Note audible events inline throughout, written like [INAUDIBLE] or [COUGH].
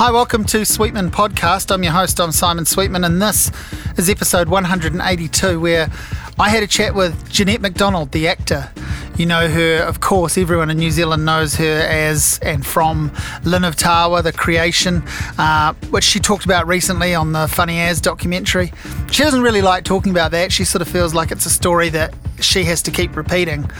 Hi, welcome to Sweetman Podcast. I'm your host, I'm Simon Sweetman, and this is episode 182, where I had a chat with Ginette McDonald, the actor. You know her, of course, everyone in New Zealand knows her as and from Lynn of Tawa, the creation, uh, which she talked about recently on the Funny As documentary. She doesn't really like talking about that. She sort of feels like it's a story that she has to keep repeating.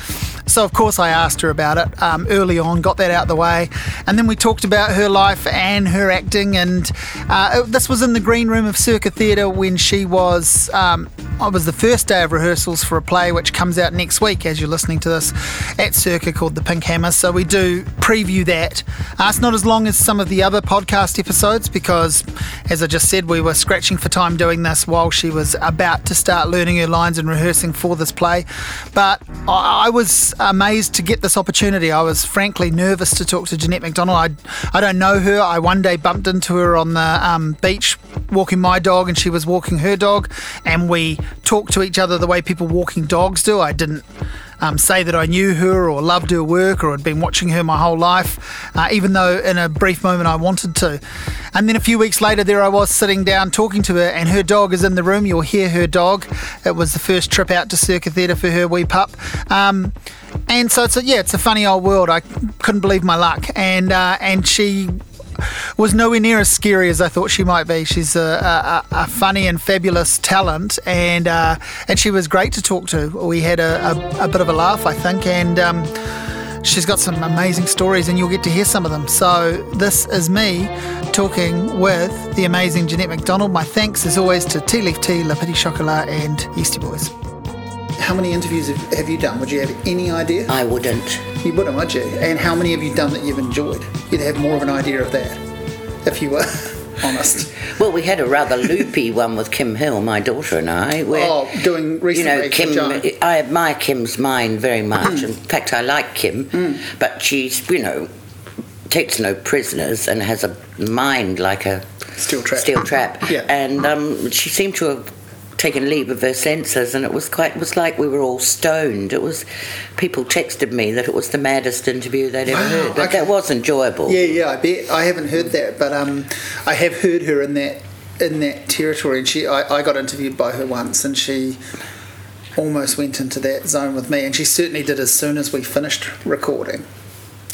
So, of course, I asked her about it um, early on, got that out the way, and then we talked about her life and her acting. And uh, this was in the green room of Circa Theatre when she was, um, it was the first day of rehearsals for a play which comes out next week as you're listening to this at Circa called The Pink Hammer. So, we do preview that. Uh, it's not as long as some of the other podcast episodes because, as I just said, we were scratching for time doing this while she was about to start learning her lines and rehearsing for this play. But I, I was amazed to get this opportunity. I was frankly nervous to talk to Ginette McDonald. I, I don't know her. I one day bumped into her on the um, beach walking my dog, and she was walking her dog, and we talked to each other the way people walking dogs do. I didn't. Um, say that I knew her or loved her work or had been watching her my whole life, uh, even though in a brief moment I wanted to. And then a few weeks later, there I was sitting down talking to her, and her dog is in the room. You'll hear her dog. It was the first trip out to Circa Theatre for her wee pup. Um, and so it's a, yeah, it's a funny old world. I couldn't believe my luck, and uh, and she was nowhere near as scary as I thought she might be. She's a, a, a funny and fabulous talent, and uh, and she was great to talk to. We had a, a, bit of a laugh, I think, and. Um, She's got some amazing stories, and you'll get to hear some of them. So, this is me talking with the amazing Ginette McDonald. My thanks, as always, to Tea Leaf Tea, La Petite Chocolat, and Yeastie Boys. How many interviews have, have you done? Would you have any idea? I wouldn't. You wouldn't, would you? And how many have you done that you've enjoyed? You'd have more of an idea of that if you were [LAUGHS] honest. Well, we had a rather [LAUGHS] loopy one with Kim Hill, my daughter and I. Where, oh, doing recently. you know, Kim. I admire Kim's mind very much. In fact, I like Kim, but she's, you know, takes no prisoners and has a mind like a Steel trap. Steel trap. Yeah. And um, she seemed to have taken leave of her senses, and it was quite. It was like we were all stoned. It was. People texted me that it was the maddest interview they'd ever Wow, heard. That, okay. that was enjoyable. Yeah, yeah, I bet. I haven't heard that, but um, I have heard her in that in that territory, and she. I, I got interviewed by her once, and she almost went into that zone with me, and she certainly did as soon as we finished recording.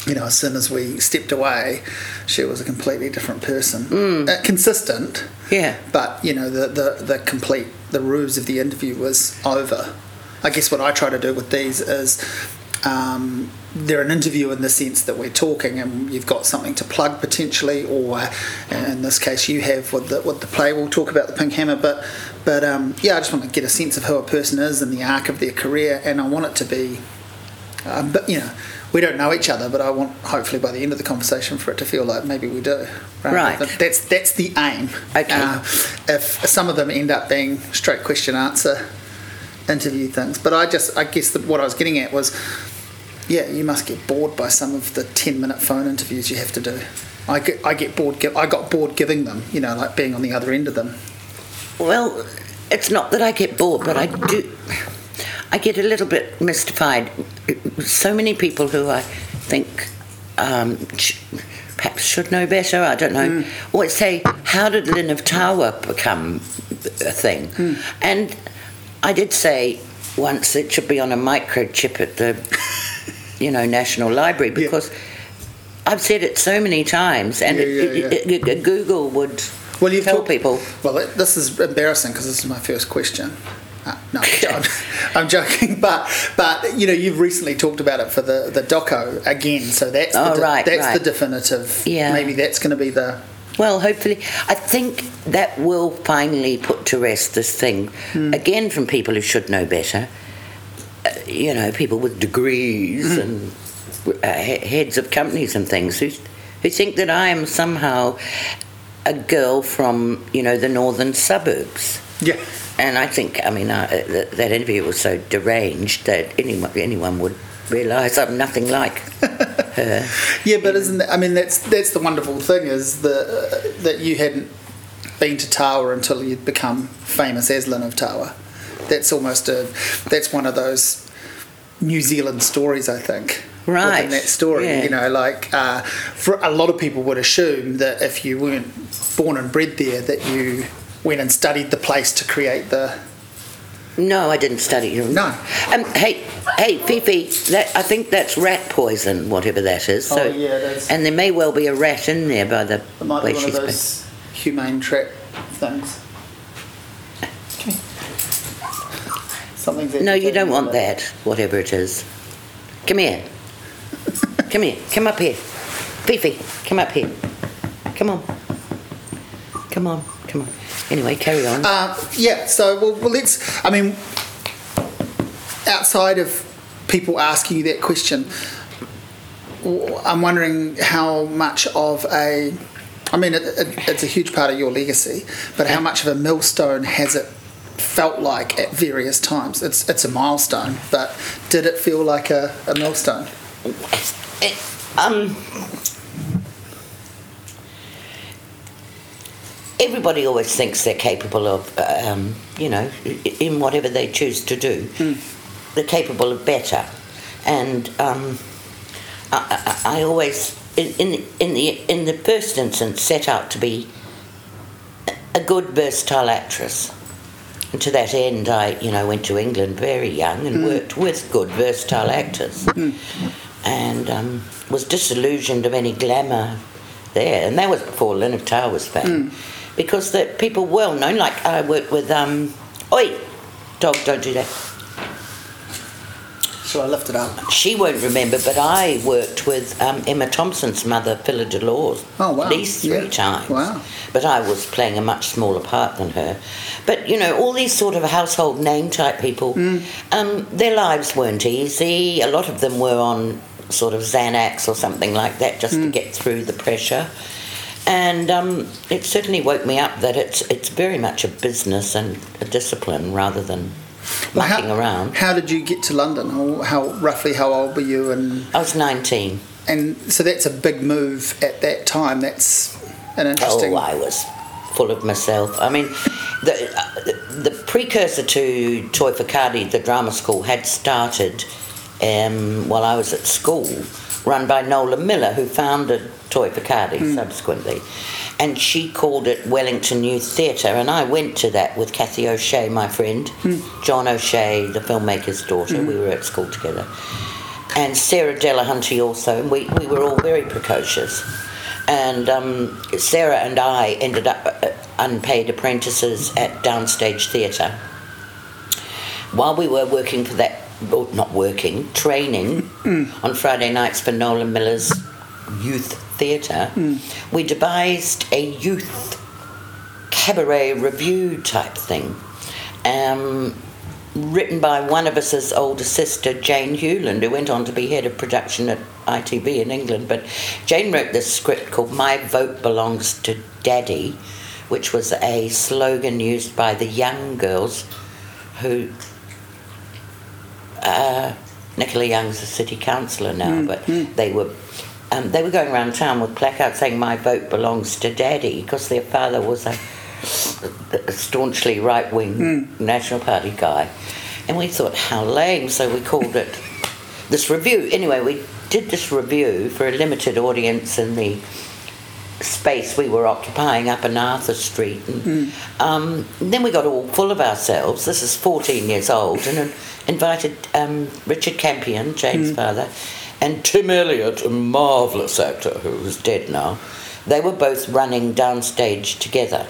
You know, as soon as we stepped away, she was a completely different person. Uh, consistent, Yeah. but you know, the, the the complete the ruse of the interview was over. I guess what I try to do with these is um, they're an interview in the sense that we're talking and you've got something to plug potentially, or in this case you have with the with the play. We'll talk about the Pink Hammer, but but um, yeah, I just want to get a sense of who a person is and the arc of their career, and I want it to be, um, but you know. We don't know each other, but I want hopefully by the end of the conversation for it to feel like maybe we do. Right. That's that's the aim. Okay. Uh, if some of them end up being straight question answer interview things, but I just I guess that what I was getting at was, yeah, you must get bored by some of the ten minute phone interviews you have to do. I get I get bored. I got bored giving them. You know, like being on the other end of them. Well, it's not that I get bored, but I do. I get a little bit mystified. So many people who I think um, sh- perhaps should know better, I don't know, always say, How did Lynn of Tawa become a thing? And I did say once it should be on a microchip at the you know, National Library Yeah. because I've said it so many times, and Yeah, yeah, it- it- it- Google would Well, you've tell talked- people. Well, this is embarrassing because this is my first question. Uh, no, [LAUGHS] I'm, joking, but but you know you've recently talked about it for the the doco again, so that's the Oh, de- right, that's the definitive. Yeah. maybe that's going to be the Well, hopefully, I think that will finally put to rest this thing again from people who should know better. Uh, you know, people with degrees and uh, he- heads of companies and things who who think that I am somehow a girl from you know the northern suburbs. yeah. And I think, I mean, uh, that, that interview was so deranged that anyone anyone would realise I'm nothing like [LAUGHS] her. Yeah, but isn't that, I mean that's that's the wonderful thing is the uh, that you hadn't been to Tawa until you'd become famous as Lynn of Tawa. That's almost a that's one of those New Zealand stories I think Right, within that story. yeah. You know, like uh, for a lot of people would assume that if you weren't born and bred there, that you went and studied the place to create the. No, I didn't study. You. No. Um, hey, hey, Fifi, that, I think that's rat poison, whatever that is. So, Oh, yeah, it is. And there may well be a rat in there by the It might way be one of she's been. those humane trap things. Come here. Something's No, you don't want me. that, whatever it is. Come here. come here. Come up here. Fifi, come up here. Come on. Come on. Come on. Anyway, carry on. Uh, yeah, so well, well, let's. I mean, outside of people asking you that question, I'm wondering how much of a. I mean, it, it, it's a huge part of your legacy, but how much of a millstone has it felt like at various times? It's it's a milestone, but did it feel like a, a millstone? It- um, everybody always thinks they're capable of, um, you know, in whatever they choose to do, they're capable of better. And um, I, I, I always, in, in, the, in, the, in the first instance, set out to be a good, versatile actress. And to that end, I, you know, went to England very young and worked with good, versatile actors, and um, was disillusioned of any glamour there. And that was before Lynn of Tawa was fame, because the people well known, like I worked with, um, oi, dog, don't do that. So I lift it up? She won't remember, but I worked with um, Emma Thompson's mother, Phyllida Law, Oh, wow. at least three Yeah. times. Wow. But I was playing a much smaller part than her. But you know, all these sort of household name type people, Mm. um, their lives weren't easy. A lot of them were on sort of Xanax or something like that just Mm. to get through the pressure. And um, it certainly woke me up that it's it's very much a business and a discipline rather than Well, mucking how, around. How did you get to London? How, how roughly how old were you? And I was 19. and so that's a big move at that time. That's an interesting. Oh, I was full of myself. I mean, the, uh, the precursor to Toi the drama school, had started um, while I was at school, run by Nola Miller, who founded Toi Whakaari hmm. subsequently. And she called it Wellington Youth Theatre, and I went to that with Kathy O'Shea, my friend, hmm. John O'Shea, the filmmaker's daughter. Hmm. We were at school together and Sarah Delahunty also, and we, we were all very precocious. And um, Sarah and I ended up uh, uh unpaid apprentices at Downstage Theatre. While we were working for that, well, not working, training on Friday nights for Nola Miller's youth theatre, we devised a youth cabaret review type thing. Um, written by one of us's older sister, Jane Hewland, who went on to be head of production at ITV in England. But Jane wrote this script called My Vote Belongs to Daddy, which was a slogan used by the young girls who. Uh, Nicola Young's a city councillor now, but they were. Um, they were going around town with placards saying "My vote belongs to Daddy" because their father was a a staunchly right wing National Party guy. And we thought, how lame, so we called it this review. Anyway, we did this review for a limited audience in the space we were occupying up in Arthur Street. And um, then we got all full of ourselves. This is 14 years old, and invited um, Richard Campion, Jane's father, and Tim Elliott, a marvellous actor who is dead now. They were both running downstage together.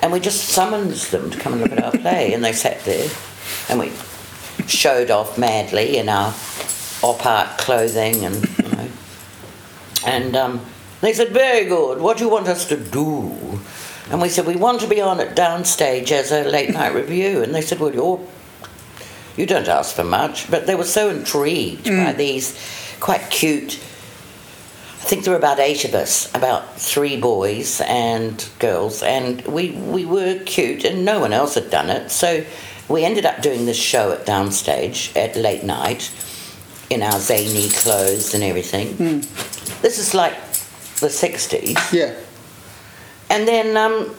And we just summoned them to come and look at our [LAUGHS] play, and they sat there, and we showed off madly in our op art clothing, and you know, and um, they said, "Very good. What do you want us to do?" And we said, "We want to be on at downstage as a late night [LAUGHS] review." And they said, "Well, you're you don't ask for much," but they were so intrigued by these quite cute. I think there were about eight of us, about three boys and girls, and we we were cute, and no one else had done it. So we ended up doing this show at downstage at late night in our zany clothes and everything. This is like the 60s. Yeah. And then um,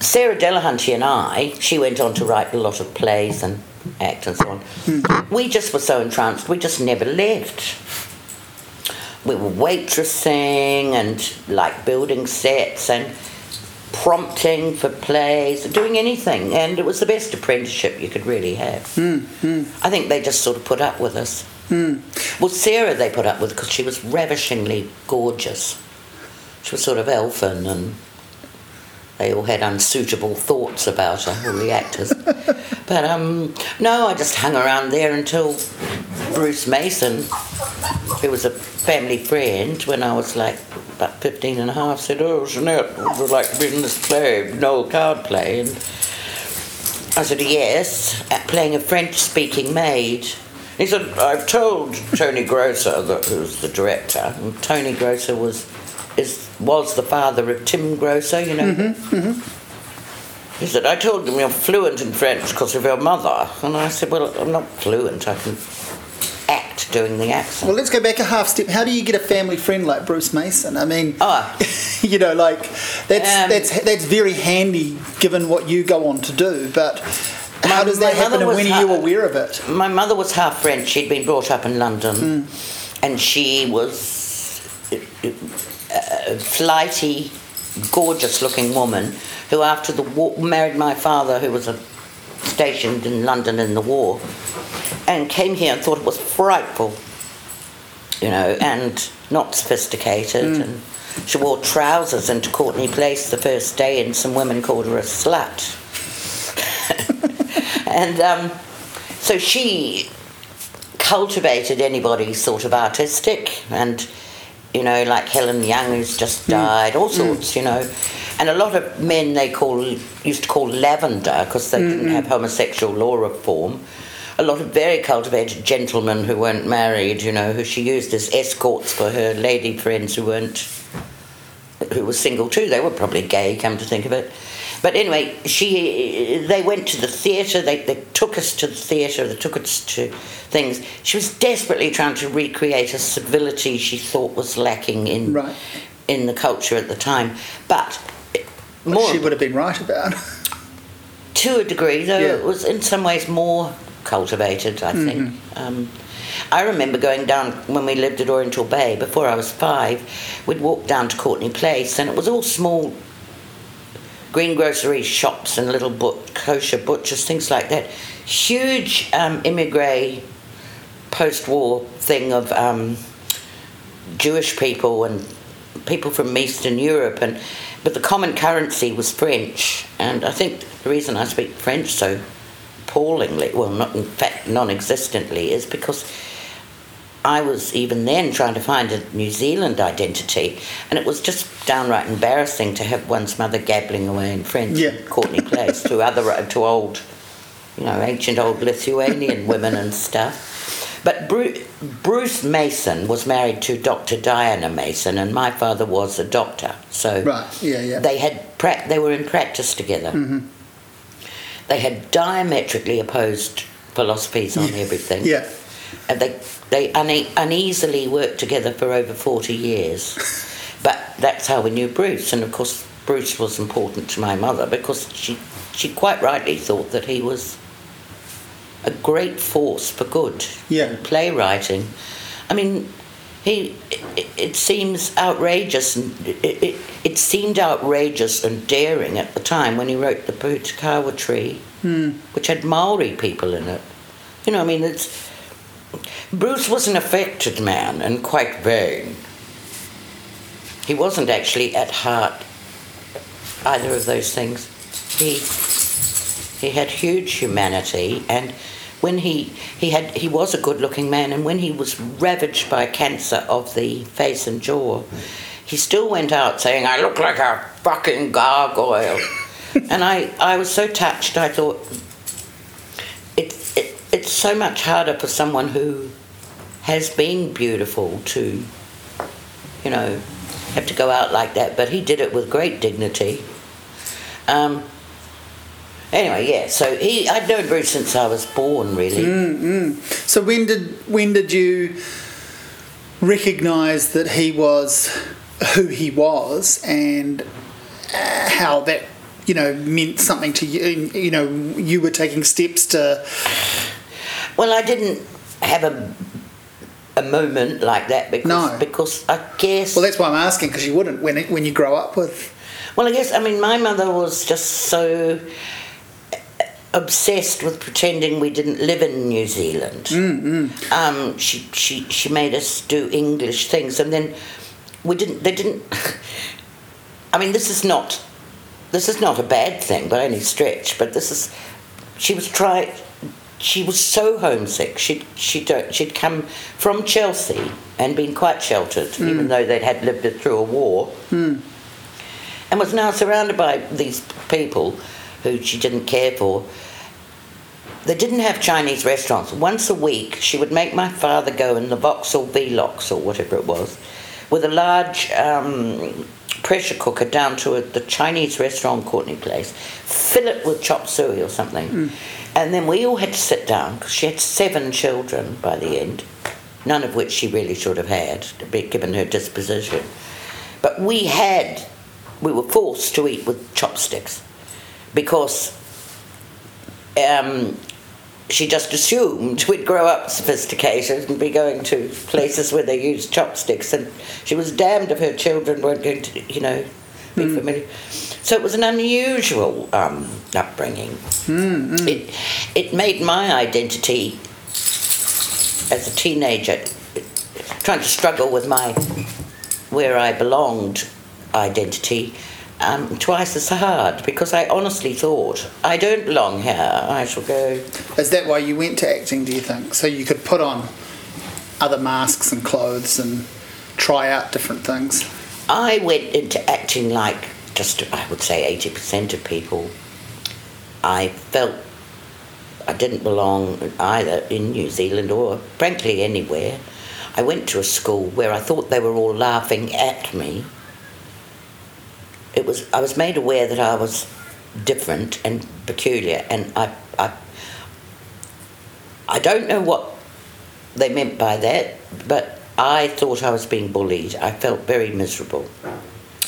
Sarah Delahunty and I, she went on to write a lot of plays and act and so on. We just were so entranced, we just never left. we were waitressing and like building sets and prompting for plays, doing anything, and it was the best apprenticeship you could really have. Mm, I think they just sort of put up with us. Well, Sarah they put up with because she was ravishingly gorgeous. She was sort of elfin, and they all had unsuitable thoughts about her, all the actors. [LAUGHS] but um, no, I just hung around there until Bruce Mason, who was a family friend when I was like about 15 and a half, said, Oh, Ginette, would you like to be in this play, Noel Coward play? And I said, Yes, at playing a French speaking maid. He said, I've told Tony Groser, that, who's the director, and Tony Groser was is was the father of Tim Groser, you know. He said, I told him you're fluent in French because of your mother. And I said, Well, I'm not fluent, I can act doing the accent. Well, let's go back a half step. How do you get a family friend like Bruce Mason? I mean, Ah. [LAUGHS] you know, like that's Um, that's that's very handy given what you go on to do. But how My- does that happen, and when are you aware of it? My mother was half French. She'd been brought up in London, and she was a flighty, gorgeous-looking woman who, after the war, married my father, who was a, stationed in London in the war, and came here and thought it was frightful, you know, and not sophisticated. And she wore trousers into Courtenay Place the first day, and some women called her a slut. [LAUGHS] and um, so she cultivated anybody sort of artistic and you know like helen young who's just hmm. died all hmm. sorts you know. And a lot of men they call used to call lavender because they didn't have homosexual law reform. A lot of very cultivated gentlemen who weren't married you know who she used as escorts for her lady friends who weren't who was single too. They were probably gay, come to think of it. But anyway, she they went to the theatre. They, they took us to the theatre. They took us to things. She was desperately trying to recreate a civility she thought was lacking in Right. in the culture at the time. But more She would have been right about. to a degree, though Yeah. it was in some ways more cultivated, I think. Um, I remember going down when we lived at Oriental Bay before I was five. We'd walk down to Courtenay Place, and it was all small greengrocery shops and little but- kosher butchers, things like that. Huge um, immigrant post-war thing of um, Jewish people and people from Eastern Europe, and but the common currency was French, and I think the reason I speak French so appallingly, well, not in fact non-existently, is because I was even then trying to find a New Zealand identity, and it was just downright embarrassing to have one's mother gabbling away in French Yeah. Courtenay Place to other [LAUGHS] to old, you know, ancient old Lithuanian women and stuff. But Bru- Bruce Mason was married to Dr. Diana Mason, and my father was a doctor. So Right, yeah, yeah. they had prac- they were in practice together. Mm-hmm. They had diametrically opposed philosophies on everything. yeah. They they une- uneasily worked together for over forty years. [LAUGHS] but that's how we knew Bruce, and of course Bruce was important to my mother because she she quite rightly thought that he was a great force for good Yeah. in playwriting. I mean, he it, it seems outrageous and it, it, it seemed outrageous and daring at the time when he wrote the Pohutukawa Tree, hmm. which had Maori people in it. You know, I mean, it's Bruce was an affected man and quite vain. He wasn't actually at heart either of those things. He he had huge humanity and when he he had he was a good looking man and when he was ravaged by cancer of the face and jaw he still went out saying i look like a fucking gargoyle [LAUGHS] and i i was so touched i thought it's so much harder for someone who has been beautiful to you know have to go out like that but he did it with great dignity um, Anyway, yeah. So he, I'd known Bruce since I was born, really. Mm-hmm. So when did when did you recognise that he was who he was and uh, how that you know meant something to you? You know, you were taking steps to. Well, I didn't have a a moment like that because No. because I guess Well, that's why I'm asking because you wouldn't when it, when you grow up with. Well, I guess I mean my mother was just so obsessed with pretending we didn't live in New Zealand. Um, she she she made us do English things, and then we didn't. They didn't. [LAUGHS] I mean, this is not this is not a bad thing by any stretch, but this is. She was trying. She was so homesick. She'd she don't uh, she'd come from Chelsea and been quite sheltered, hmm. even though they'd had lived it through a war hmm. and was now surrounded by these people who she didn't care for. They didn't have Chinese restaurants. Once a week, she would make my father go in the Vauxhall Velox or whatever it was, with a large um, pressure cooker down to a, the Chinese restaurant Courtenay Place, fill it with chop suey or something, hmm. And then we all had to sit down because she had seven children by the end, none of which she really should have had, given her disposition. But we had, we were forced to eat with chopsticks because um, she just assumed [LAUGHS] we'd grow up sophisticated and be going to places where they used chopsticks, and she was damned if her children weren't going to, you know, be familiar. So it was an unusual um, upbringing. It, it made my identity as a teenager trying to struggle with my where I belonged identity um, twice as hard because I honestly thought I don't belong here. I shall go. Is that why you went to acting? Do you think so you could put on other masks and clothes and try out different things? I went into acting like just I would say eighty percent of people. I felt I didn't belong either in New Zealand or frankly anywhere. I went to a school where I thought they were all laughing at me. It was I was made aware that I was different and peculiar, and I I, I don't know what they meant by that, but I thought I was being bullied. I felt very miserable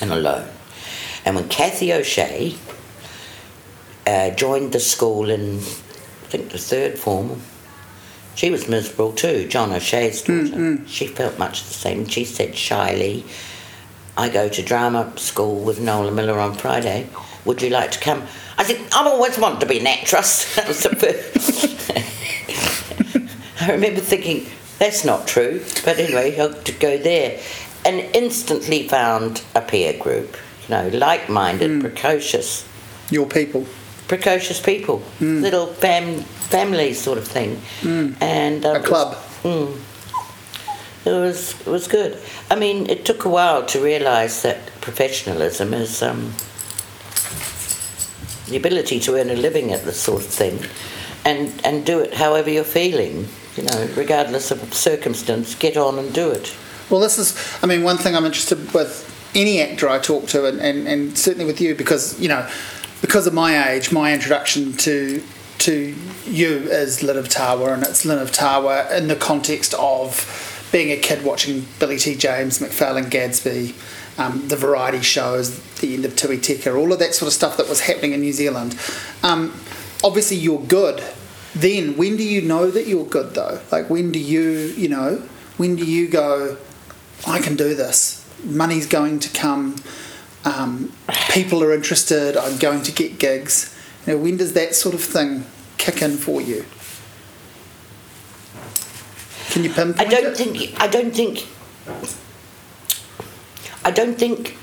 and alone. And when Kathy O'Shea uh, joined the school in, I think, the third form, she was miserable too. John O'Shea's daughter. She felt much the same. She said shyly, I go to drama school with Nola Miller on Friday. Would you like to come? I said, I've always wanted to be an actress. [LAUGHS] That was the first. [LAUGHS] I remember thinking, that's not true. But anyway, I had to go there and instantly found a peer group, know, like minded, precocious, Your people. precocious people, little fam- family sort of thing. And uh, A club. Mm. It was it was good. I mean, it took a while to realise that professionalism is um, the ability to earn a living at this sort of thing, and and do it however you're feeling. You know, regardless of circumstance, get on and do it. Well, this is, I mean, one thing I'm interested with any actor I talk to, and, and, and certainly with you, because, you know, because of my age, my introduction to to you is Lynn of Tawa, and it's Lynn of Tawa in the context of being a kid watching Billy T. James, McPhail and Gadsby, um, the variety shows, the end of Tui Teka, all of that sort of stuff that was happening in New Zealand. Um, obviously, you're good. Then, when do you know that you're good, though? Like, when do you, you know, when do you go, I can do this. Money's going to come. Um, people are interested. I'm going to get gigs. You know, when does that sort of thing kick in for you? Can you I pinpoint don't it? think. I don't think. I don't think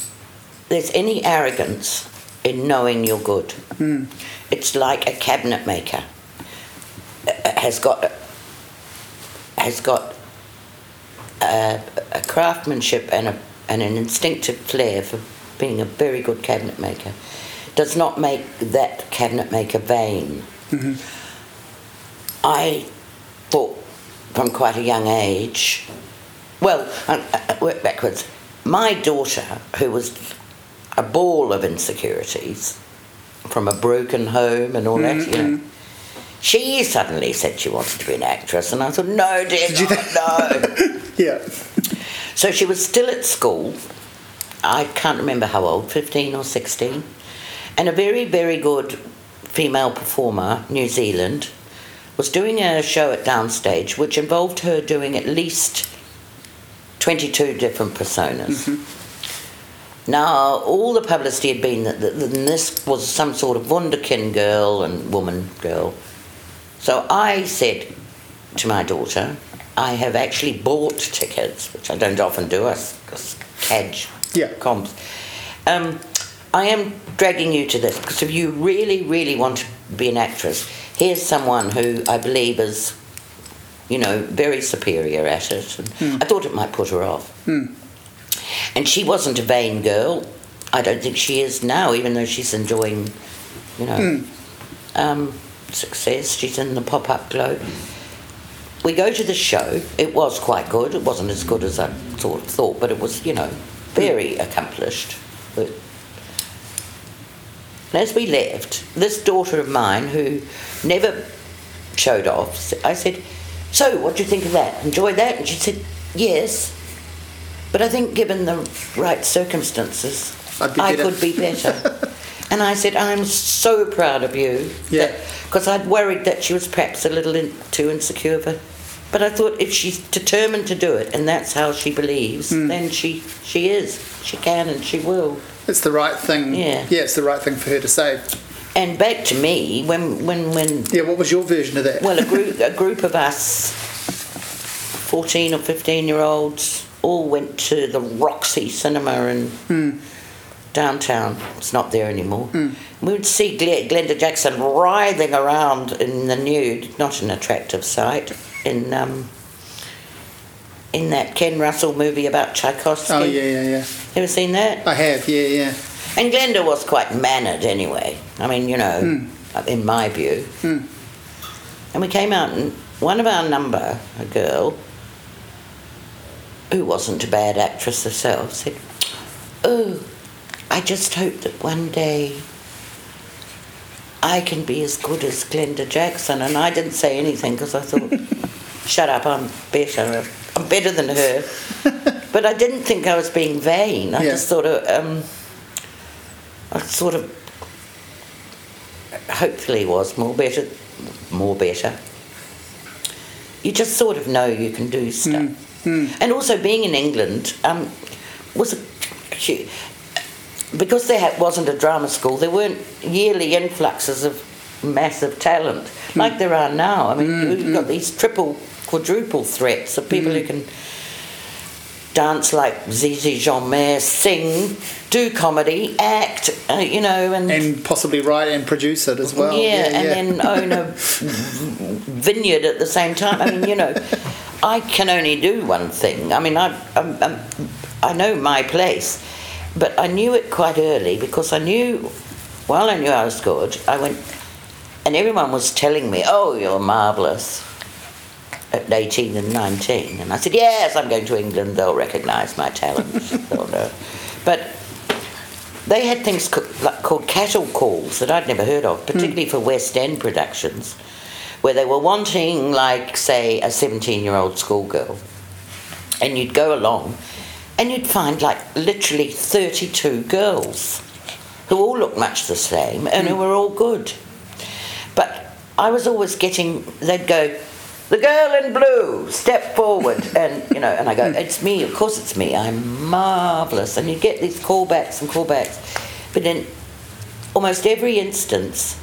there's any arrogance in knowing you're good. It's like a cabinet maker uh, has got has got a, a craftsmanship and a and an instinctive flair for being a very good cabinet maker. Does not make that cabinet maker vain. Mm-hmm. I thought from quite a young age. Well, I, I work backwards. My daughter, who was a ball of insecurities from a broken home and all that, you know, mm-hmm. she suddenly said she wanted to be an actress, and I thought, no, dear, Did you God, no. [LAUGHS] Yeah. So she was still at school. I can't remember how old, 15 or 16. And a very, very good female performer, New Zealand, was doing a show at Downstage which involved her doing at least 22 different personas. Mm-hmm. Now, all the publicity had been that, that, that this was some sort of wunderkind girl and woman girl. So I said to my daughter, I have actually bought tickets, which I don't often do, because cadge Yeah. comps. Um, I am dragging you to this because if you really, really want to be an actress, here's someone who I believe is, you know, very superior at it. And I thought it might put her off. And she wasn't a vain girl. I don't think she is now, even though she's enjoying, you know, um, success. She's in the pop up globe. We go to the show. It was quite good. It wasn't as good as I sort of thought, but it was, you know, very accomplished. But and as we left, this daughter of mine, who never showed off, I said, So, what do you think of that? Enjoy that? And she said, Yes. But I think, given the right circumstances, be I better." could be better. [LAUGHS] and I said, I'm so proud of you. Yeah. Because I'd worried that she was perhaps a little in, too insecure. But, but I thought if she's determined to do it and that's how she believes, Hmm. then she, she is. She can and she will. It's the right thing. Yeah. Yeah, it's the right thing for her to say. And back to me, when, when, when Yeah, what was your version of that? well, a group, a group of us, 14 or 15 year olds, all went to the Roxy Cinema in downtown. It's not there anymore. We would see Glenda Jackson writhing around in the nude, not an attractive sight, in, um, in that Ken Russell movie about Tchaikovsky. oh, yeah, yeah, yeah. Ever seen that? I have, yeah, yeah. And Glenda was quite mannered anyway. I mean, you know, hmm. uh, in my view. Hmm. And we came out, and one of our number, a girl, who wasn't a bad actress herself, said, Oh, I just hope that one day I can be as good as Glenda Jackson. And I didn't say anything because I thought, [LAUGHS] shut up, I'm better. I'm better than her. [LAUGHS] but I didn't think I was being vain. I Yeah. just sort of, um, I sort of, hopefully was more better, more better. You just sort of know you can do stuff. And also being in England um, was a, because there wasn't a drama school, there weren't yearly influxes of massive talent hmm. like there are now. I mean, hmm, you've hmm. got these triple, quadruple threats of people who can dance like Zizi Jeanmaire, sing, do comedy, act, uh, you know, and, And possibly write and produce it as well. yeah, yeah, and then own a vineyard at the same time. I mean, you know, I can only do one thing. I mean, I, I'm, I'm, I know my place, but I knew it quite early because I knew, while I knew I was good, I went, and everyone was telling me, oh, you're marvellous at 18 and 19. And I said, yes, I'm going to England, they'll recognise my talent. [LAUGHS] But they had things co- like, called cattle calls that I'd never heard of, hmm. particularly for West End productions, where they were wanting, like, say, a 17 year old schoolgirl. And you'd go along and you'd find, like, literally 32 girls who all looked much the same and who were all good. But I was always getting, they'd go, the girl in blue, step forward. [LAUGHS] And, you know, and I go, it's me, of course it's me, I'm marvellous. And you get these callbacks and callbacks. But in almost every instance,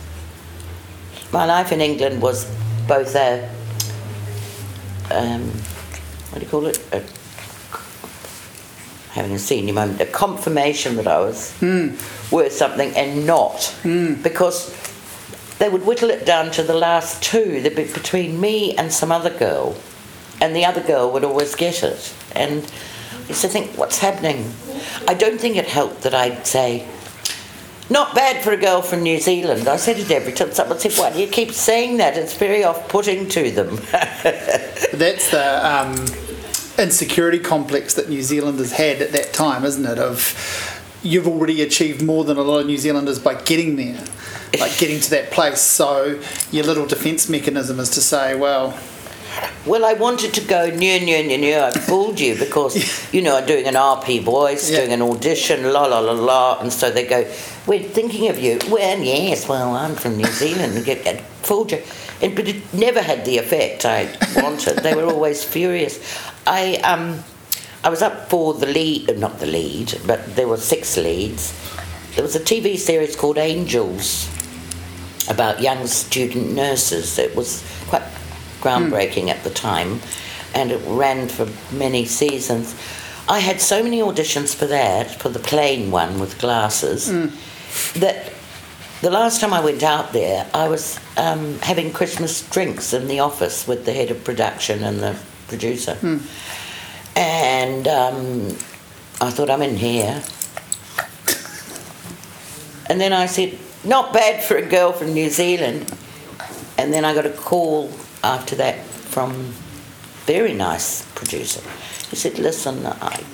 my life in England was both a, um, what do you call it? A, having a senior moment, a confirmation that I was worth something and not. Because they would whittle it down to the last two, the bit between me and some other girl, and the other girl would always get it. And used to think, what's happening? I don't think it helped that I'd say, not bad for a girl from New Zealand. I said it every time. Someone said, why do you keep saying that? It's very off putting to them. [LAUGHS] That's the um, insecurity complex that New Zealanders had at that time, isn't it? Of you've already achieved more than a lot of New Zealanders by getting there, like getting to that place. So your little defence mechanism is to say, well, Well, I wanted to go, no, no, no, no, I fooled you because, [LAUGHS] you know, I'm doing an RP voice, Yeah. doing an audition, la, la, la, la. And so they go, we're thinking of you. Well, yes, well, I'm from New Zealand and [LAUGHS] get, get fooled you. And, but it never had the effect I wanted. they were always furious. I, um, I was up for the lead, uh, not the lead, but there were six leads. There was a TV series called Angels about young student nurses. It was quite groundbreaking at the time, and it ran for many seasons. I had so many auditions for that, for the plain one with glasses, that the last time I went out there, I was um, having Christmas drinks in the office with the head of production and the producer. And um, I thought, I'm in here. And then I said, not bad for a girl from New Zealand. And then I got a call after that from very nice producer. He said, listen, I,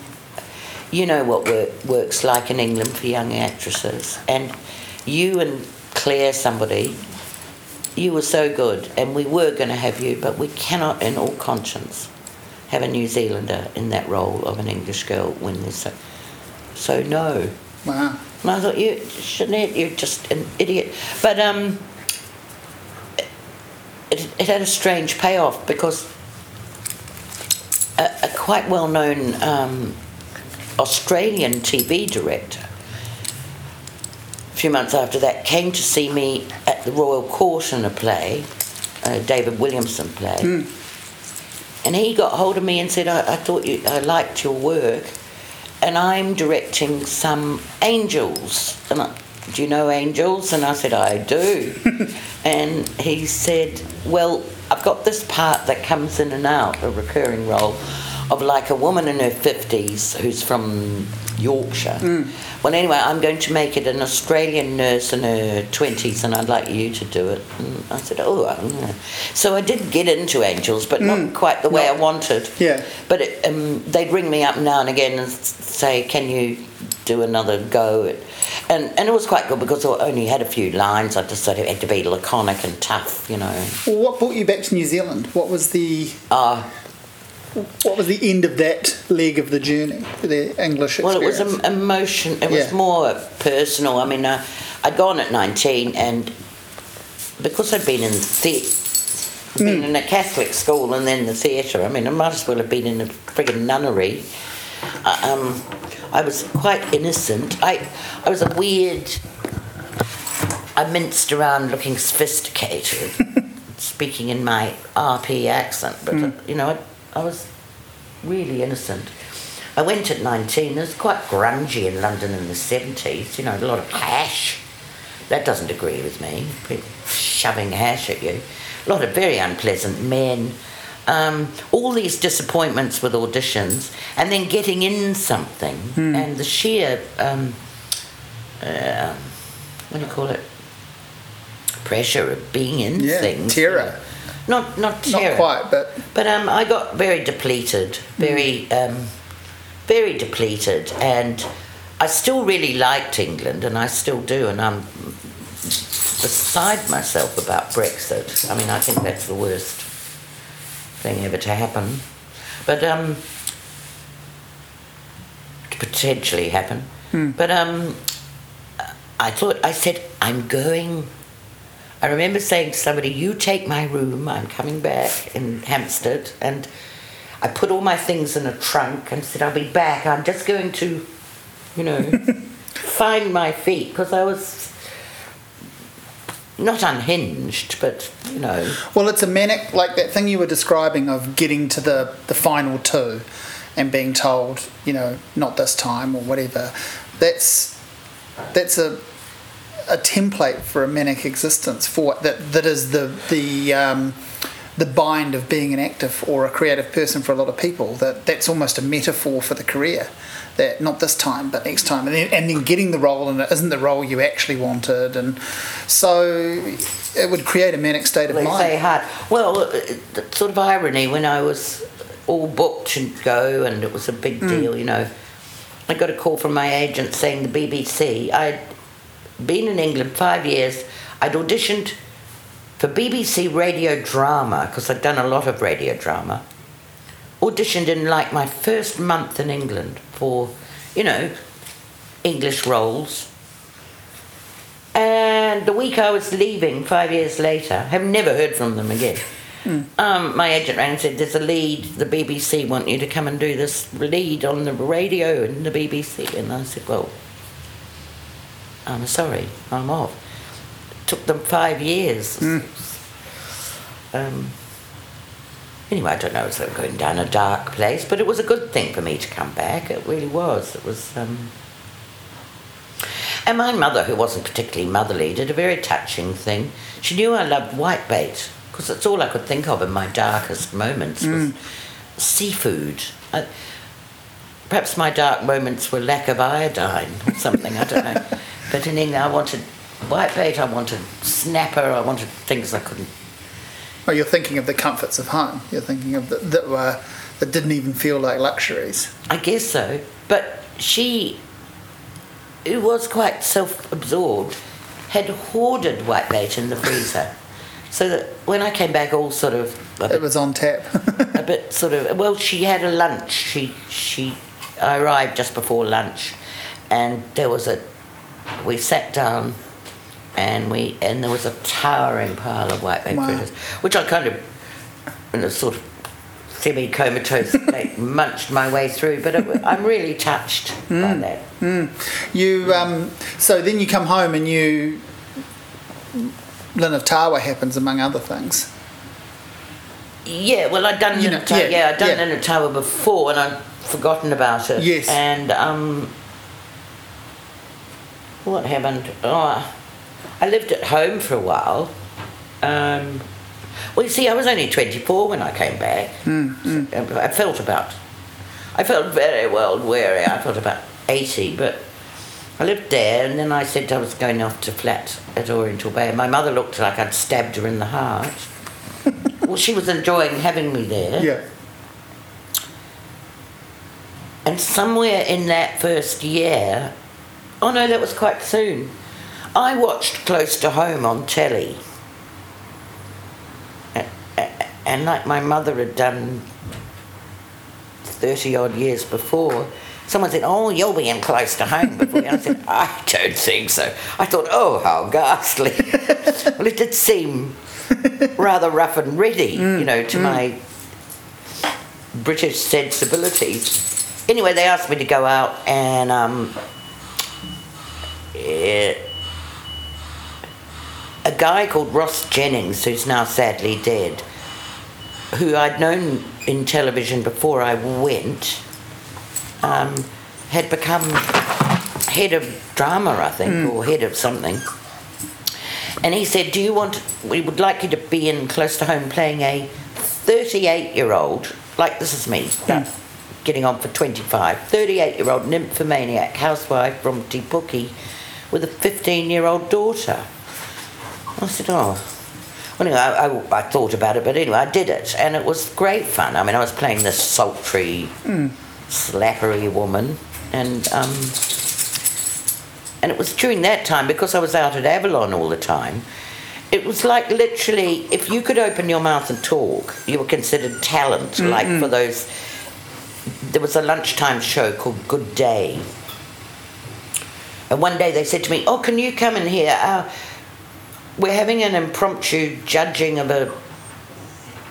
you know what work, work's like in England for young actresses. And you and Claire, somebody, you were so good, and we were going to have you, but we cannot, in all conscience, have a New Zealander in that role of an English girl when there's so. So no. Wow. And I thought, you, Ginette, you're just an idiot. But um, it, it had a strange payoff because a, a quite well known um, Australian TV director, a few months after that, came to see me at the Royal Court in a play, a David Williamson play. Hmm. And he got hold of me and said, I, I thought you, I liked your work and I'm directing some angels. And I, do you know angels? And I said, I do. [LAUGHS] and he said, Well, I've got this part that comes in and out, a recurring role, of like a woman in her 50s who's from Yorkshire. Well, anyway, I'm going to make it an Australian nurse in her 20s, and I'd like you to do it. And I said, Oh, I- yeah." so I did get into angels, but not quite the way I wanted. Yeah. But it, um, they'd ring me up now and again and say, "Can you do another go?" at-" And and it was quite good because I only had a few lines. I just sort of had to be laconic and tough, you know. Well, what brought you back to New Zealand? What was the Uh, what was the end of that leg of the journey, the English experience? well, it was em- emotion. It was more personal. I mean, uh, I'd gone at nineteen, and because I'd been in the been in a Catholic school and then the theatre. I mean, I might as well have been in a friggin' nunnery. Uh, um, I was quite innocent. I, I was a weird. I minced around looking sophisticated, [LAUGHS] speaking in my RP accent, but uh, you know, I, I was really innocent. I went at 19. It was quite grungy in London in the 70s, you know, a lot of hash. That doesn't agree with me. People shoving hash at you. A lot of very unpleasant men. Um, all these disappointments with auditions, and then getting in something, and the sheer, um, uh, what do you call it? Pressure of being in Yeah, things. terror. Not not terror. Not quite, but But um, I got very depleted, very, um, very depleted, and I still really liked England, and I still do, and I'm beside myself about Brexit. I mean, I think that's the worst thing ever to happen, but um, to potentially happen. But um, I thought I said I'm going. I remember saying to somebody, "You take my room. I'm coming back in Hampstead," and I put all my things in a trunk and said, "I'll be back. I'm just going to, you know, [LAUGHS] find my feet because I was not unhinged, but you know, well, it's a manic like that thing you were describing of getting to the the final two, and being told, you know, not this time or whatever. That's that's a a template for a manic existence for that that is the the um, the bind of being an active or a creative person for a lot of people that that's almost a metaphor for the career that not this time but next time and then, and then getting the role and it isn't the role you actually wanted and so it would create a manic state of mind say hard. Well, uh, sort of irony when I was all booked and go and it was a big deal, you know. I got a call from my agent saying the BBC. I'd been in England five years. I'd auditioned for BBC radio drama because I'd done a lot of radio drama. Auditioned in like my first month in England for, you know, English roles. And the week I was leaving, five years later, have never heard from them again. Um, my agent rang and said, "There's a lead. The BBC want you to come and do this lead on the radio in the BBC." And I said, "Well, I'm sorry, I'm off." It took them five years. Um, anyway, I don't know. It's going down a dark place, but it was a good thing for me to come back. It really was. It was. Um, and my mother, who wasn't particularly motherly, did a very touching thing. She knew I loved whitebait because it's all I could think of in my darkest moments was seafood. I, perhaps my dark moments were lack of iodine or something. I don't know. [LAUGHS] But in England, I wanted whitebait. I wanted snapper. I wanted things I couldn't. Well, you're thinking of the comforts of home. You're thinking of the, that were that didn't even feel like luxuries. I guess so. But she, who was quite self-absorbed, had hoarded whitebait in the freezer, so that when I came back, all sort of a It was on tap. a bit sort of. Well, she had a lunch. She she. I arrived just before lunch, and there was a. We sat down, and we and there was a towering pile of whitebait Wow. fritters, which I kind of, in a sort of semi-comatose [LAUGHS] state, munched my way through. But it, I'm really touched by that. You um, so then you come home and you Lynn of Tawa happens among other things. Yeah, well, I'd done You know, of Tawa. yeah, Yeah, I'd done yeah. Lynn of Tawa before, and I'd forgotten about it. Yes. And um, what happened? Oh, I lived at home for a while. Um, well, you see, I was only twenty-four when I came back. Hmm, So, I felt about. I felt very well weary. I felt about eighty, but I lived there, and then I said I was going off to flat at Oriental Bay. My mother looked like I'd stabbed her in the heart. [LAUGHS] well, she was enjoying having me there. Yeah. And somewhere in that first year, oh no, that was quite soon, I watched Close to Home on telly. And like my mother had done 30 odd years before, someone said, Oh, you'll be in Close to Home before you. I said, [LAUGHS] I don't think so. I thought, Oh, how ghastly. [LAUGHS] well, it did seem rather rough and ready, you know, to my British sensibilities. Anyway, they asked me to go out and um, a guy called Ross Jennings, who's now sadly dead, who I'd known in television before I went, um, had become head of drama, I think, or head of something. And he said, Do you want, we would like you to be in close to home playing a 38 year old, like this is me, but getting on for 25, 38 year old nymphomaniac housewife from Te Puke with a 15 year old daughter. I said, Oh. Well, anyway, I, I, I thought about it, but anyway, I did it, and it was great fun. I mean, I was playing this sultry, slappery woman, and um, and it was during that time because I was out at Avalon all the time. It was like literally, if you could open your mouth and talk, you were considered talent. Like for those, there was a lunchtime show called Good Day, and one day they said to me, "Oh, can you come in here? Uh, we're having an impromptu judging of a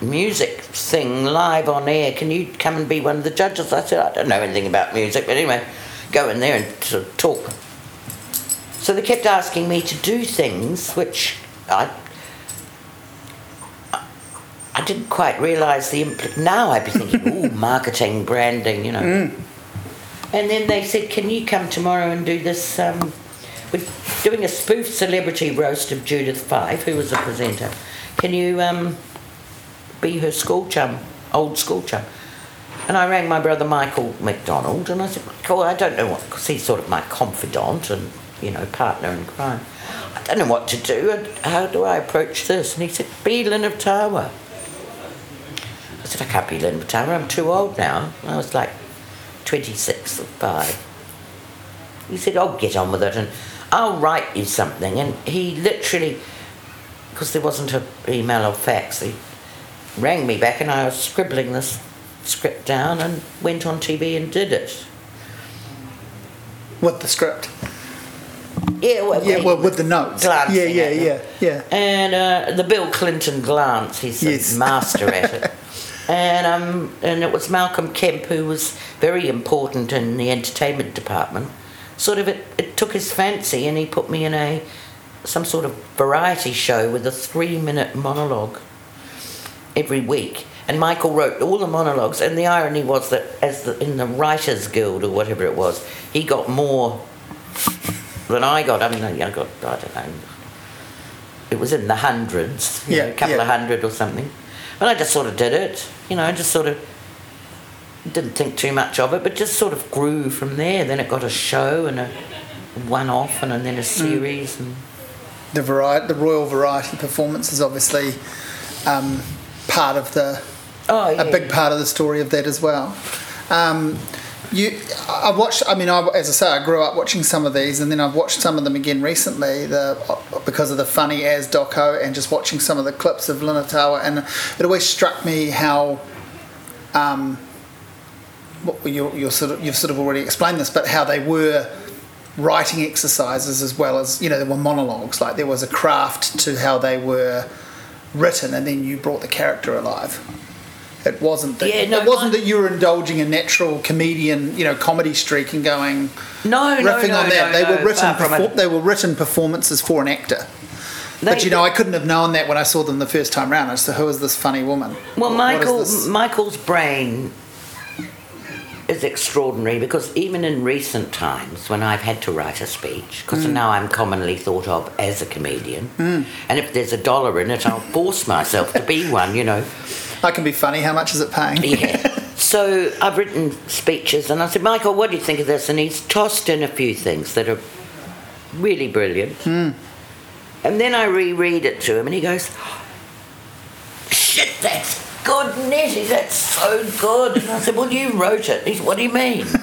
music thing live on air. Can you come and be one of the judges?" I said, "I don't know anything about music, but anyway, go in there and sort of talk." So they kept asking me to do things which I I didn't quite realise the impl- now I'd be thinking, [LAUGHS] ooh, marketing, branding, you know. And then they said, "Can you come tomorrow and do this? Um, we're doing a spoof celebrity roast of Judith Fyfe, who was the presenter. Can you um, be her school chum, old school chum?" And I rang my brother Michael McDonald, and I said, "Michael, I don't know what, because he's sort of my confidant and you know partner in crime. I don't know what to do. How do I approach this?" And he said, "Be Lynn of Tawa." I said, "I can't be Lynn of Tawa. I'm too old now." And I was like 26 of 5. He said, "I'll get on with it and I'll write you something." And he literally, because there wasn't an email or fax, he rang me back and I was scribbling this script down and went on TV and did it. With the script. Yeah, well, Yeah, well, with the notes. Yeah, yeah, yeah, yeah. And uh, the Bill Clinton glance, he's Yes. a master at it. [LAUGHS] And um, and it was Malcolm Kemp who was very important in the entertainment department. Sort of, it, it took his fancy, and he put me in a some sort of variety show with a three-minute monologue every week. And Michael wrote all the monologues, and the irony was that, as the, in the Writers Guild or whatever it was, he got more than I got. I mean, I got I don't know. It was in the hundreds, you know, Yeah, a couple yeah. of hundred or something. But I just sort of did it, you know. Just sort of didn't think too much of it, but just sort of grew from there. Then it got a show and a one-off, and, and then a series, and The variety, the Royal Variety performance is obviously um, part of the oh yeah, a big part of the story of that as well. Um, you, I watched. I mean, I, as I say, I grew up watching some of these, and then I've watched some of them again recently. The because of the funny as doco, and just watching some of the clips of Lynn of Tawa, and it always struck me how. Um, you, you're sort of, you've sort of already explained this, but how they were writing exercises as well as you know there were monologues. Like there was a craft to how they were written, and then you brought the character alive. It wasn't that Yeah, no, it wasn't my- that you were indulging a natural comedian, you know, comedy streak and going no, no, riffing no, on that. no, they no, were written perfor- they were written performances for an actor. but you know, I couldn't have known that when I saw them the first time round. I said, "Who is this funny woman?" Well, What- what is Michael? Michael's brain is extraordinary because even in recent times when I've had to write a speech, because Mm. now I'm commonly thought of as a comedian, and if there's a dollar in it, I'll force myself to be one, you know. I can be funny. How much is it paying? Yeah. [LAUGHS] So I've written speeches, and I said, Michael, what do you think of this? And he's tossed in a few things that are really brilliant. Hmm. And then I reread it to him, and he goes, "Shit, that's good, Nettie. That's so good." And I said, "Well, you wrote it." He said, "What do you mean?" [LAUGHS]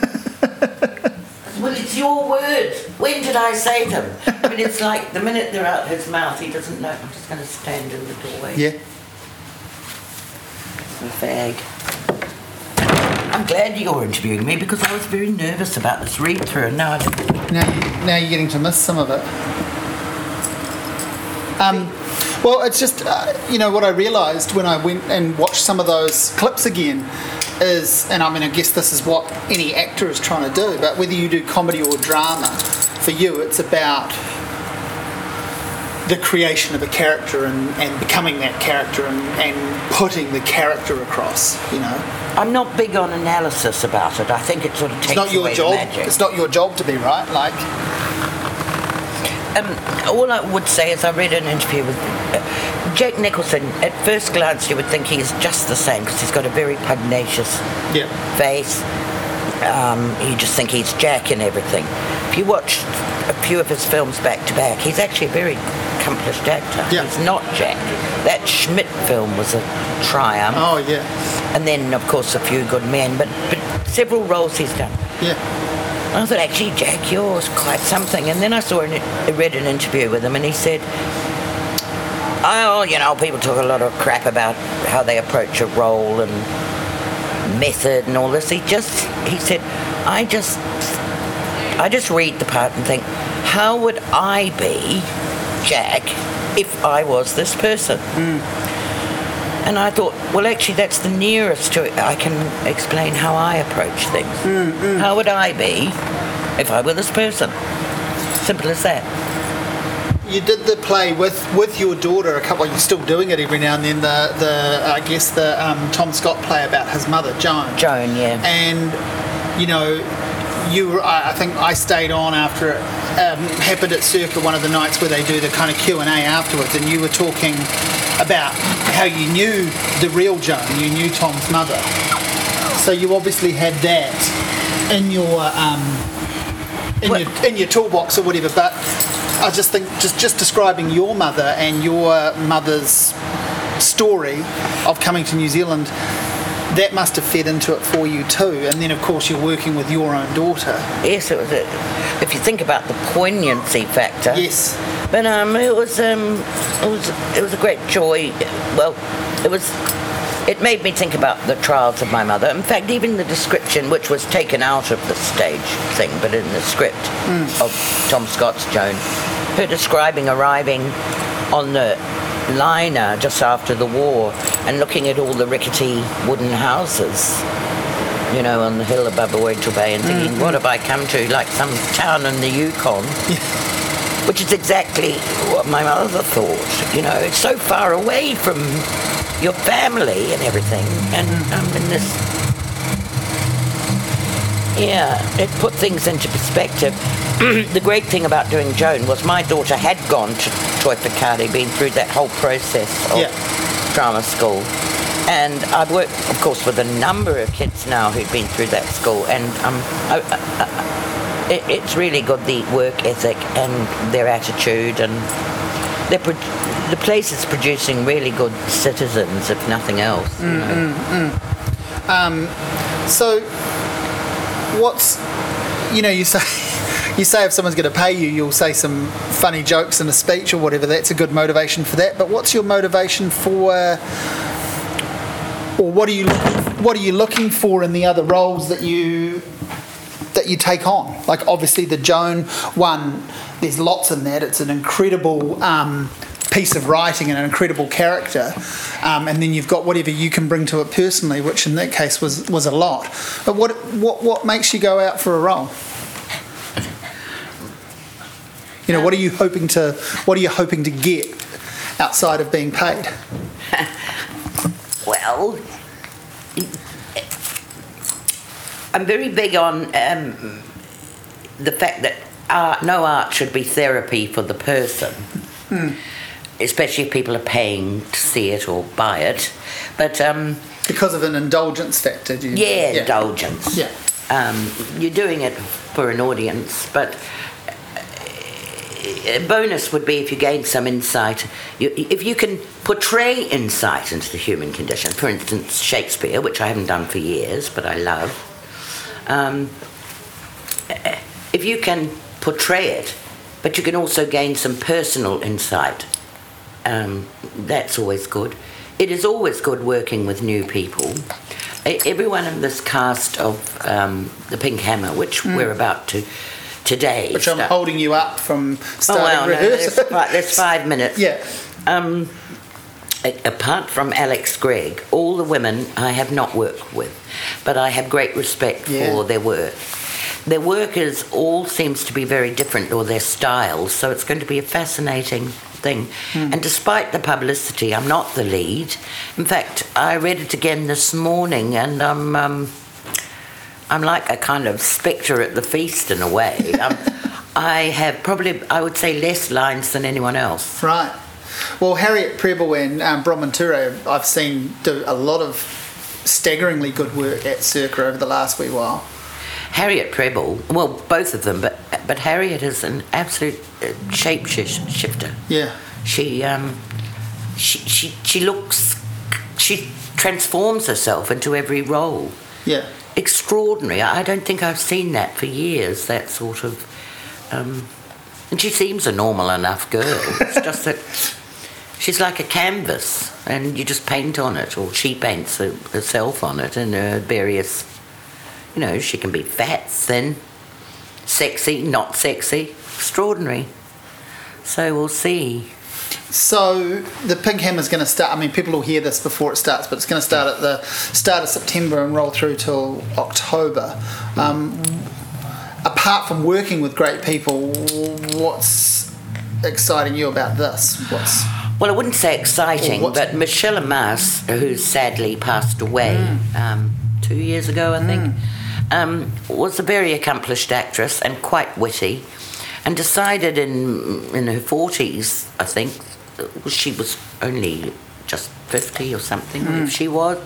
Well, it's your words. When did I say them? I mean, it's like the minute they're out of his mouth, he doesn't know. I'm just going to stand in the doorway. Yeah. Fag. I'm glad you're interviewing me because I was very nervous about this read through and now. Now, now you're getting to miss some of it. Um, well, it's just uh, you know what I realised when I went and watched some of those clips again is, and I mean, I guess this is what any actor is trying to do. But whether you do comedy or drama, for you, it's about the creation of a character and, and becoming that character and, and putting the character across. You know, I'm not big on analysis about it. I think it sort of takes it's not your away job. the magic. It's not your job to be right. Like, Um, all I would say is I read an interview with uh, Jack Nicholson. At first glance, you would think he is just the same because he's got a very pugnacious yeah, face. Um, you just think he's Jack and everything. If you watch a few of his films back to back, he's actually a very accomplished actor. Yeah. He's not Jack. That Schmidt film was a triumph. oh yeah, And then, of course, A Few Good Men, but, but several roles he's done. yeah. I thought, actually, Jack, you're quite something. And then I saw, an, I read an interview with him, and he said, oh, you know, people talk a lot of crap about how they approach a role and method and all this. He just, he said, I just, I just read the part and think, how would I be Jack if I was this person? Hmm. And I thought, well, actually, that's the nearest to it. I can explain how I approach things. Hmm, hmm. How would I be if I were this person? Simple as that. You did the play with, with your daughter a couple. You're still doing it every now and then. The the I guess the um, Tom Scott play about his mother Joan. Joan, yeah. And you know, you I think I stayed on after it um, happened at Circa one of the nights where they do the kind of Q and A afterwards, and you were talking about how you knew the real Joan. You knew Tom's mother. So you obviously had that in your um, in your in your toolbox or whatever. But I just think just just describing your mother and your mother's story of coming to New Zealand, that must have fed into it for you too. And then of course you're working with your own daughter. Yes, it was. A, if you think about the poignancy factor. Yes. But um, it was um, it was it was a great joy. Well, it was it made me think about the trials of my mother. In fact, even the description, which was taken out of the stage thing, but in the script of Tom Scott's Joan, her describing arriving on the liner just after the war and looking at all the rickety wooden houses, you know, on the hill above Oriental Bay and thinking, mm-hmm. what have I come to? Like some town in the Yukon. Which is exactly what my mother thought. You know, it's so far away from your family and everything. And mm-hmm. I'm in this. Yeah, it put things into perspective. [CLEARS THROAT] the great thing about doing Joan was my daughter had gone to Toi Whakaari, been through that whole process of Yeah. drama school. And I've worked, of course, with a number of kids now who've been through that school, and um, I, I, I, it, it's really good the work ethic and their attitude, and pro- the place is producing really good citizens, if nothing else. you mm, know. Mm, mm. Um, so, what's you know you say you say if someone's going to pay you, you'll say some funny jokes in a speech or whatever. That's a good motivation for that. But what's your motivation for, uh, or what are you what are you looking for in the other roles that you that you take on? Like obviously the Joan one, there's lots in that. It's an incredible. Um, piece of writing and an incredible character um, and then you've got whatever you can bring to it personally which in that case was was a lot but what what what makes you go out for a role you know what are you hoping to what are you hoping to get outside of being paid? [LAUGHS] Well, I'm very big on um, the fact that art, no art should be therapy for the person, especially if people are paying to see it or buy it. But um, because of an indulgence factor do you yeah, indulgence. yeah. Um, you're doing it for an audience, but a bonus would be if you gain some insight. You, if you can portray insight into the human condition, for instance, Shakespeare, which I haven't done for years, but I love. Um, if you can portray it, but you can also gain some personal insight, um, that's always good. It is always good working with new people. Everyone in this cast of um, The Pink Hammer, which we're about to today. Which I'm holding you up from Oh, starting well, no, there's, rehearsal there's five minutes. yeah Um, apart from Alex Gregg, all the women I have not worked with, but I have great respect Yeah. for their work. Their work is all seems to be very different, or their styles. So it's going to be a fascinating thing. And despite the publicity, I'm not the lead. In fact, I read it again this morning, and I'm. Um, I'm like a kind of spectre at the feast in a way. [LAUGHS] um, I have probably, I would say, less lines than anyone else. Right. Well, Harriet Prebble and um, I've seen do a lot of staggeringly good work at Circa over the last wee while. Harriet Prebble, well, both of them, but but Harriet is an absolute uh, shape shifter. Yeah. She um, she she she looks, she transforms herself into every role. Yeah. Extraordinary. I don't think I've seen that for years. That sort of, um, and she seems a normal enough girl. [LAUGHS] It's just that she's like a canvas, and you just paint on it, or she paints herself on it, and her various. You know, she can be fat, thin, sexy, not sexy, extraordinary. So we'll see. So the Pink is going to start. I mean, people will hear this before it starts, but it's going to start at the start of September and roll through till October. Um, apart from working with great people, what's exciting you about this? What's Well, I wouldn't say exciting, but Michele Amas, who sadly passed away um, two years ago, I think, um, was a very accomplished actress and quite witty, and decided in in her forties, I think, she was only just fifty or something. If hmm. she was.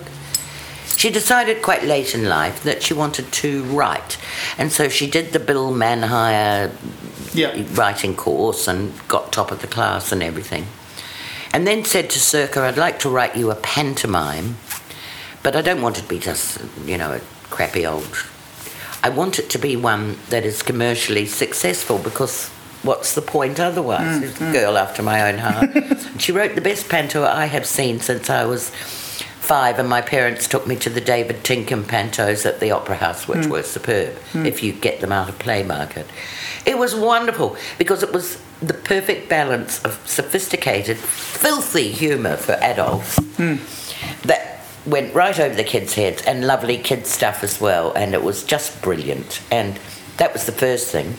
She decided quite late in life that she wanted to write, and so she did the Bill Manhire yeah, writing course and got top of the class and everything. And then said to Circa, I'd like to write you a pantomime, but I don't want it to be just, you know, a crappy old. I want it to be one that is commercially successful because what's the point otherwise? It's a girl after my own heart. [LAUGHS] She wrote the best panto I have seen since I was five, and my parents took me to the David Tinkham pantos at the Opera House, which Hmm. were superb if you get them out of Playmarket. It was wonderful because it was the perfect balance of sophisticated, filthy humour for adults Hmm. that went right over the kids' heads and lovely kids' stuff as well, and it was just brilliant. And that was the first thing.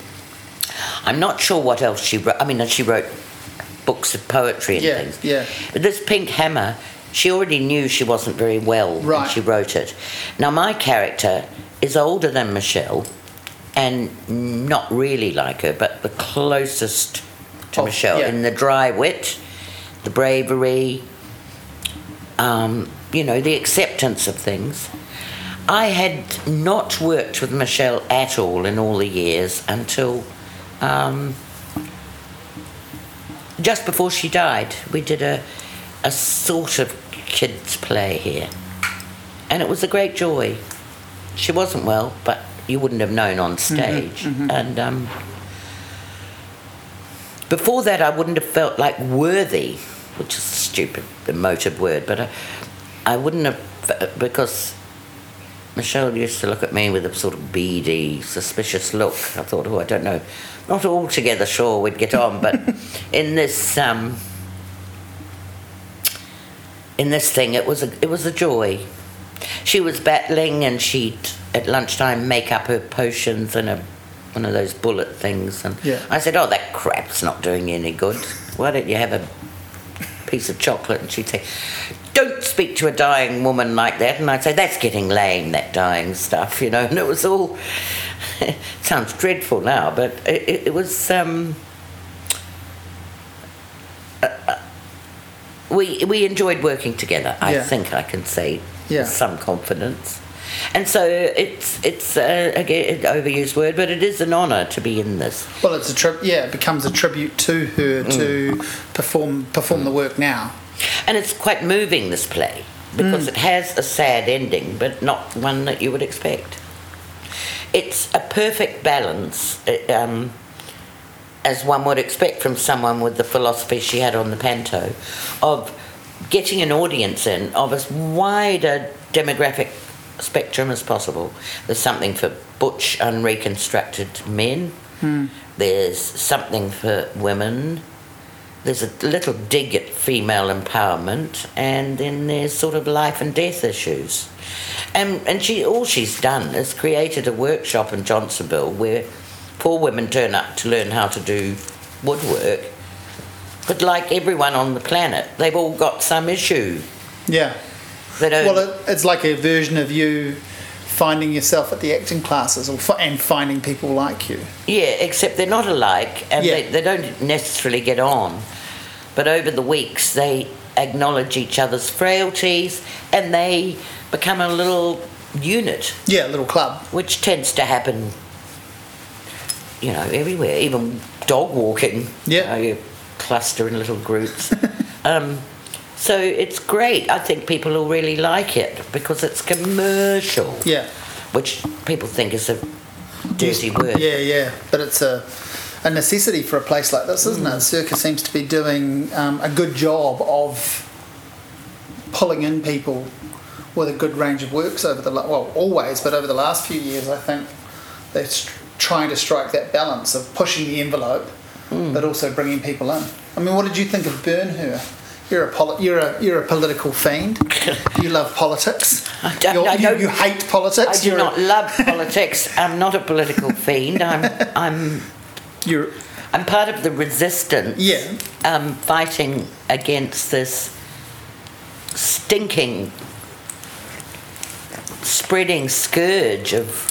I'm not sure what else she wrote. I mean, she wrote books of poetry and Yeah, things. yeah. But this Pink Hammer, she already knew she wasn't very well when she wrote it. Now, my character is older than Michelle and not really like her, but the closest to Oh, Michelle yeah. in the dry wit, the bravery, um, you know, the acceptance of things. I had not worked with Michelle at all in all the years until um, just before she died. We did a, a sort of kids' play here, and it was a great joy. She wasn't well, but you wouldn't have known on stage. And um, before that, I wouldn't have felt like worthy, which is a stupid, emotive word, but I, I wouldn't have, because Michelle used to look at me with a sort of beady, suspicious look. I thought, oh, I don't know, not altogether sure we'd get on, but [LAUGHS] in this um, in this thing, it was a it was a joy. She was battling, and she'd at lunchtime make up her potions and a one of those bullet things, and Yeah. I said, oh, that crap's not doing you any good. Why don't you have a piece of chocolate? And she'd say, don't speak to a dying woman like that. And I'd say, that's getting lame, that dying stuff, you know. [LAUGHS] And it was all, it [LAUGHS] sounds dreadful now, but it, it, was, um, uh, uh, we, we enjoyed working together, I Yeah. think I can say Yeah. with some confidence. And so it's, it's uh, again, an overused word, but it is an honour to be in this. Well, it's a tri- yeah, it becomes a tribute to her to perform perform the work now. And it's quite moving, this play, because it has a sad ending, but not one that you would expect. It's a perfect balance, uh, um, as one would expect from someone with the philosophy she had on the panto, of getting an audience in of a wider demographic spectrum as possible. There's something for butch, unreconstructed men. Hmm. There's something for women there's a little dig at female empowerment, and then there's sort of life and death issues. And and she all she's done is created a workshop in Johnsonville where poor women turn up to learn how to do woodwork. But like everyone on the planet, they've all got some issue. Yeah. They don't. Well, it, it's like a version of you finding yourself at the acting classes or and finding people like you. Yeah, except they're not alike and Yeah. they, they don't necessarily get on. But over the weeks, they acknowledge each other's frailties and they become a little unit, Yeah, a little club. which tends to happen, you know, everywhere, even dog walking. Yeah. You, know, you cluster in little groups. [LAUGHS] um, so it's great. I think people will really like it because it's commercial, Yeah. which people think is a dirty word. Yeah, yeah. But it's a a necessity for a place like this, isn't it? Circa seems to be doing um, a good job of pulling in people with a good range of works over the well always, but over the last few years, I think they're trying to strike that balance of pushing the envelope, but also bringing people in. I mean, what did you think of Burn Her? You're a poli- you're a you're a political fiend. you love politics. [LAUGHS] I don't- You're- I you, don't- you hate politics. I do You're not love politics. I'm not a political fiend. I'm [LAUGHS] I'm You're I'm part of the resistance. Yeah. Um, fighting against this stinking, spreading scourge of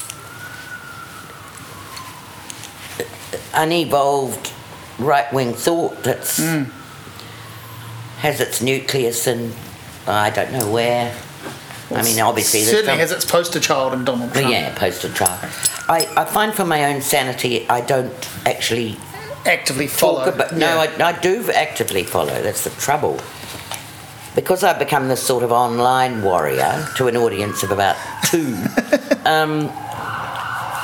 unevolved right wing thought that's Hmm. Has its nucleus in I don't know where. I mean, obviously, there's certainly some- has its poster child in Donald Trump. yeah, poster trial. I, I find for my own sanity, I don't actually Actively follow. talk about. No, yeah. I, I do actively follow. That's the trouble. Because I've become this sort of online warrior to an audience of about two. [LAUGHS] um,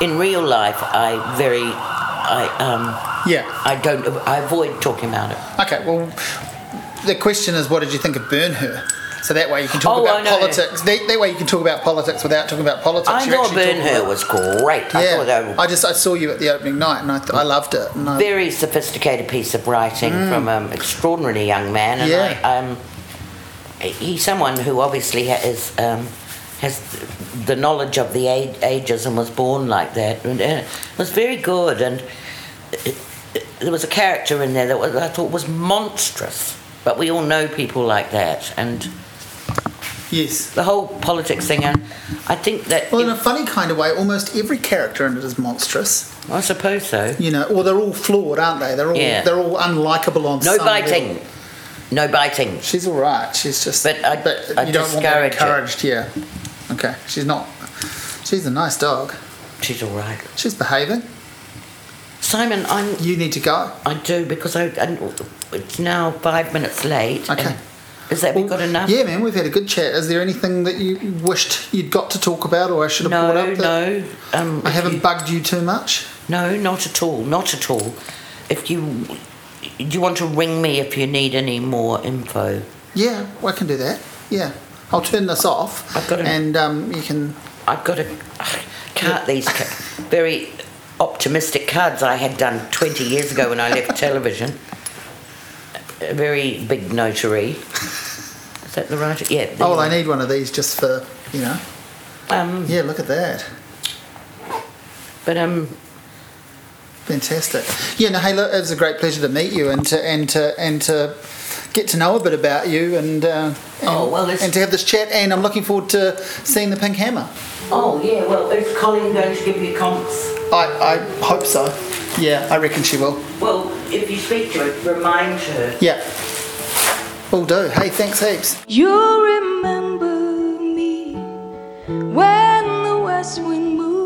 in real life, I very, I um, yeah. I don't, I avoid talking about it. Okay. Well, the question is, what did you think of Burn Her? So that way you can talk Oh, about politics. That, that way you can talk about politics without talking about politics. I You're thought Burn Her was great. I Yeah, I just I saw you at the opening night and I, th- I loved it. I, very sophisticated piece of writing from an extraordinary young man, and Mm. Yeah. I, um, he's someone who obviously has um, has the knowledge of the age, ages and was born like that, and uh, it was very good. And it, it, there was a character in there that was, I thought was monstrous, but we all know people like that, and yes. the whole politics thing. And I think that Well, in a funny kind of way, almost every character in it is monstrous. I suppose so. You know, or they're all flawed, aren't they? They're all Yeah. they're all unlikable on No some biting, level. no biting. She's all right. She's just. But I- I you don't want her discourage it. Yeah. Okay. She's not. She's a nice dog. She's all right. She's behaving. Simon, I'm You need to go. I do because I, it's now five minutes late. Okay. Is that we got enough? Yeah, man, we've had a good chat. Is there anything that you wished you'd got to talk about, or I should have No, brought up? That no. Um, I haven't you- bugged you too much. no, not at all. Not at all. If you do, you want to ring me if you need any more info. Yeah, well, I can do that. Yeah, I'll turn this off, I've got a- and um, you can. I've got a card. These very optimistic cards I had done twenty years ago when I left [LAUGHS] television. A very big notary. Is that the right? Yeah. there Oh, well, I need one of these just for you know. Um, Yeah, look at that. but um, Fantastic. Yeah, no, hey, look, it was a great pleasure to meet you and to and to and to get to know a bit about you and uh, and, Oh, well, and to have this chat. And I'm looking forward to seeing the Pink Hammer. oh yeah. Well, is Colleen going to give you comps? I, I hope so. Yeah, I reckon she will. Well, if you speak to her, remind her. Yeah. Will do. Hey, thanks heaps. You'll remember me when the west wind moves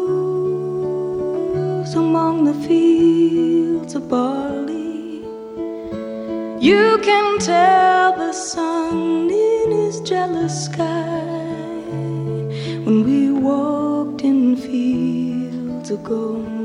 among the fields of barley. You can tell the sun in his jealous sky when we walked in fields of gold.